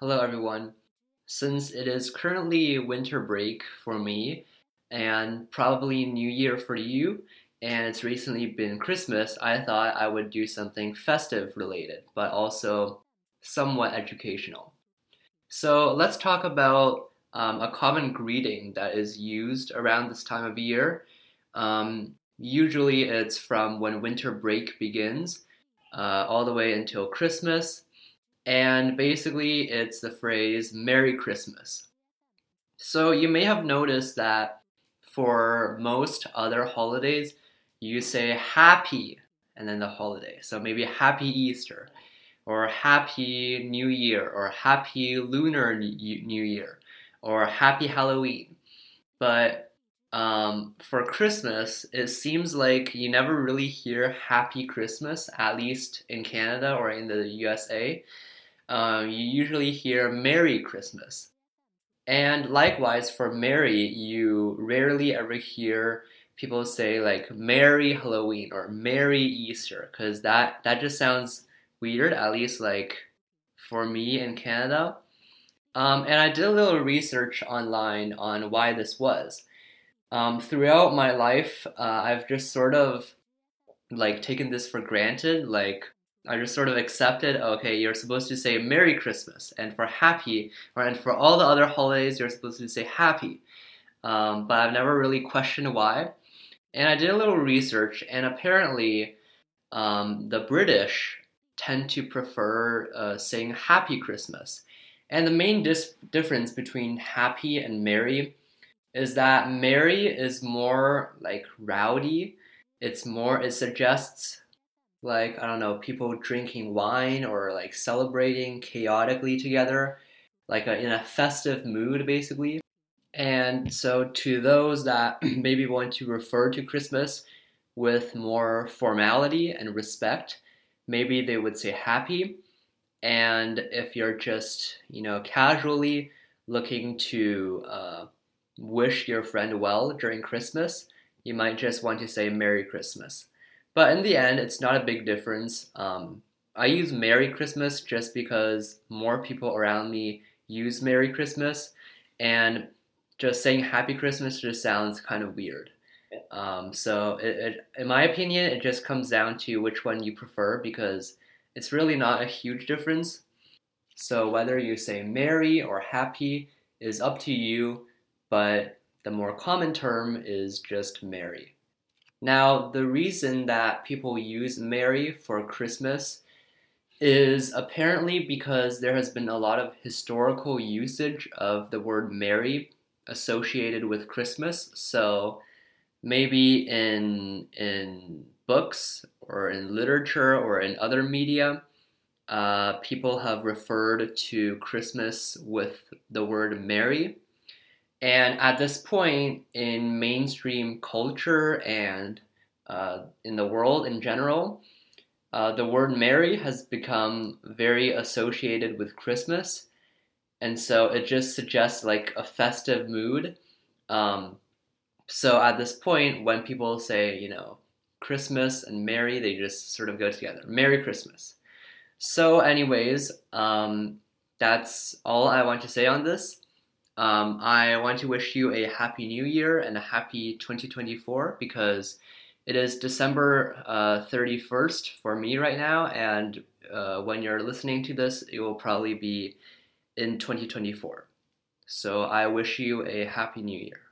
Hello, everyone. Since it is currently winter break for me and probably New Year for you, and it's recently been Christmas, I thought I would do something festive related, but also somewhat educational. So let's talk about um, a common greeting that is used around this time of year. Um, usually it's from when winter break begins uh, all the way until Christmas and basically it's the phrase Merry Christmas. So you may have noticed that for most other holidays, you say happy and then the holiday. So maybe happy Easter, or happy New Year, or happy Lunar New Year, or happy Halloween. But um, for Christmas, it seems like you never really hear happy Christmas, at least in Canada or in the USA uh, you usually hear Merry Christmas. And likewise, for Merry, you rarely ever hear people say like Merry Halloween or Merry Easter, because that, that just sounds weird, at least like for me in Canada. Um, and I did a little research online on why this was. Um, throughout my life, uh, I've just sort of like taken this for granted. Like I just sort of accepted, okay, you're supposed to say Merry Christmas, and for happy, or and for all the other holidays, you're supposed to say happy. Um, but I've never really questioned why. And I did a little research, and apparently, um, the British tend to prefer uh, saying Happy Christmas. And the main dis- difference between happy and merry is that merry is more like rowdy. It's more, it suggests like I don't know, people drinking wine or like celebrating chaotically together, like a, in a festive mood, basically. And so, to those that maybe want to refer to Christmas with more formality and respect, maybe they would say happy. And if you're just, you know, casually looking to uh, wish your friend well during Christmas, you might just want to say Merry Christmas. But in the end, it's not a big difference. Um, I use Merry Christmas just because more people around me use Merry Christmas, and just saying Happy Christmas just sounds kind of weird. Um, so, it, it, in my opinion, it just comes down to which one you prefer because it's really not a huge difference. So, whether you say Merry or Happy is up to you, but the more common term is just Merry. Now, the reason that people use Merry for Christmas is apparently because there has been a lot of historical usage of the word Merry associated with Christmas. So maybe in in books or in literature or in other media, uh, people have referred to Christmas with the word Merry. And at this point in mainstream culture and uh, in the world in general, uh, the word Merry has become very associated with Christmas. And so it just suggests like a festive mood. Um, so at this point, when people say, you know, Christmas and Merry, they just sort of go together. Merry Christmas. So, anyways, um, that's all I want to say on this. Um, I want to wish you a happy new year and a happy 2024 because it is December uh, 31st for me right now, and uh, when you're listening to this, it will probably be in 2024. So I wish you a happy new year.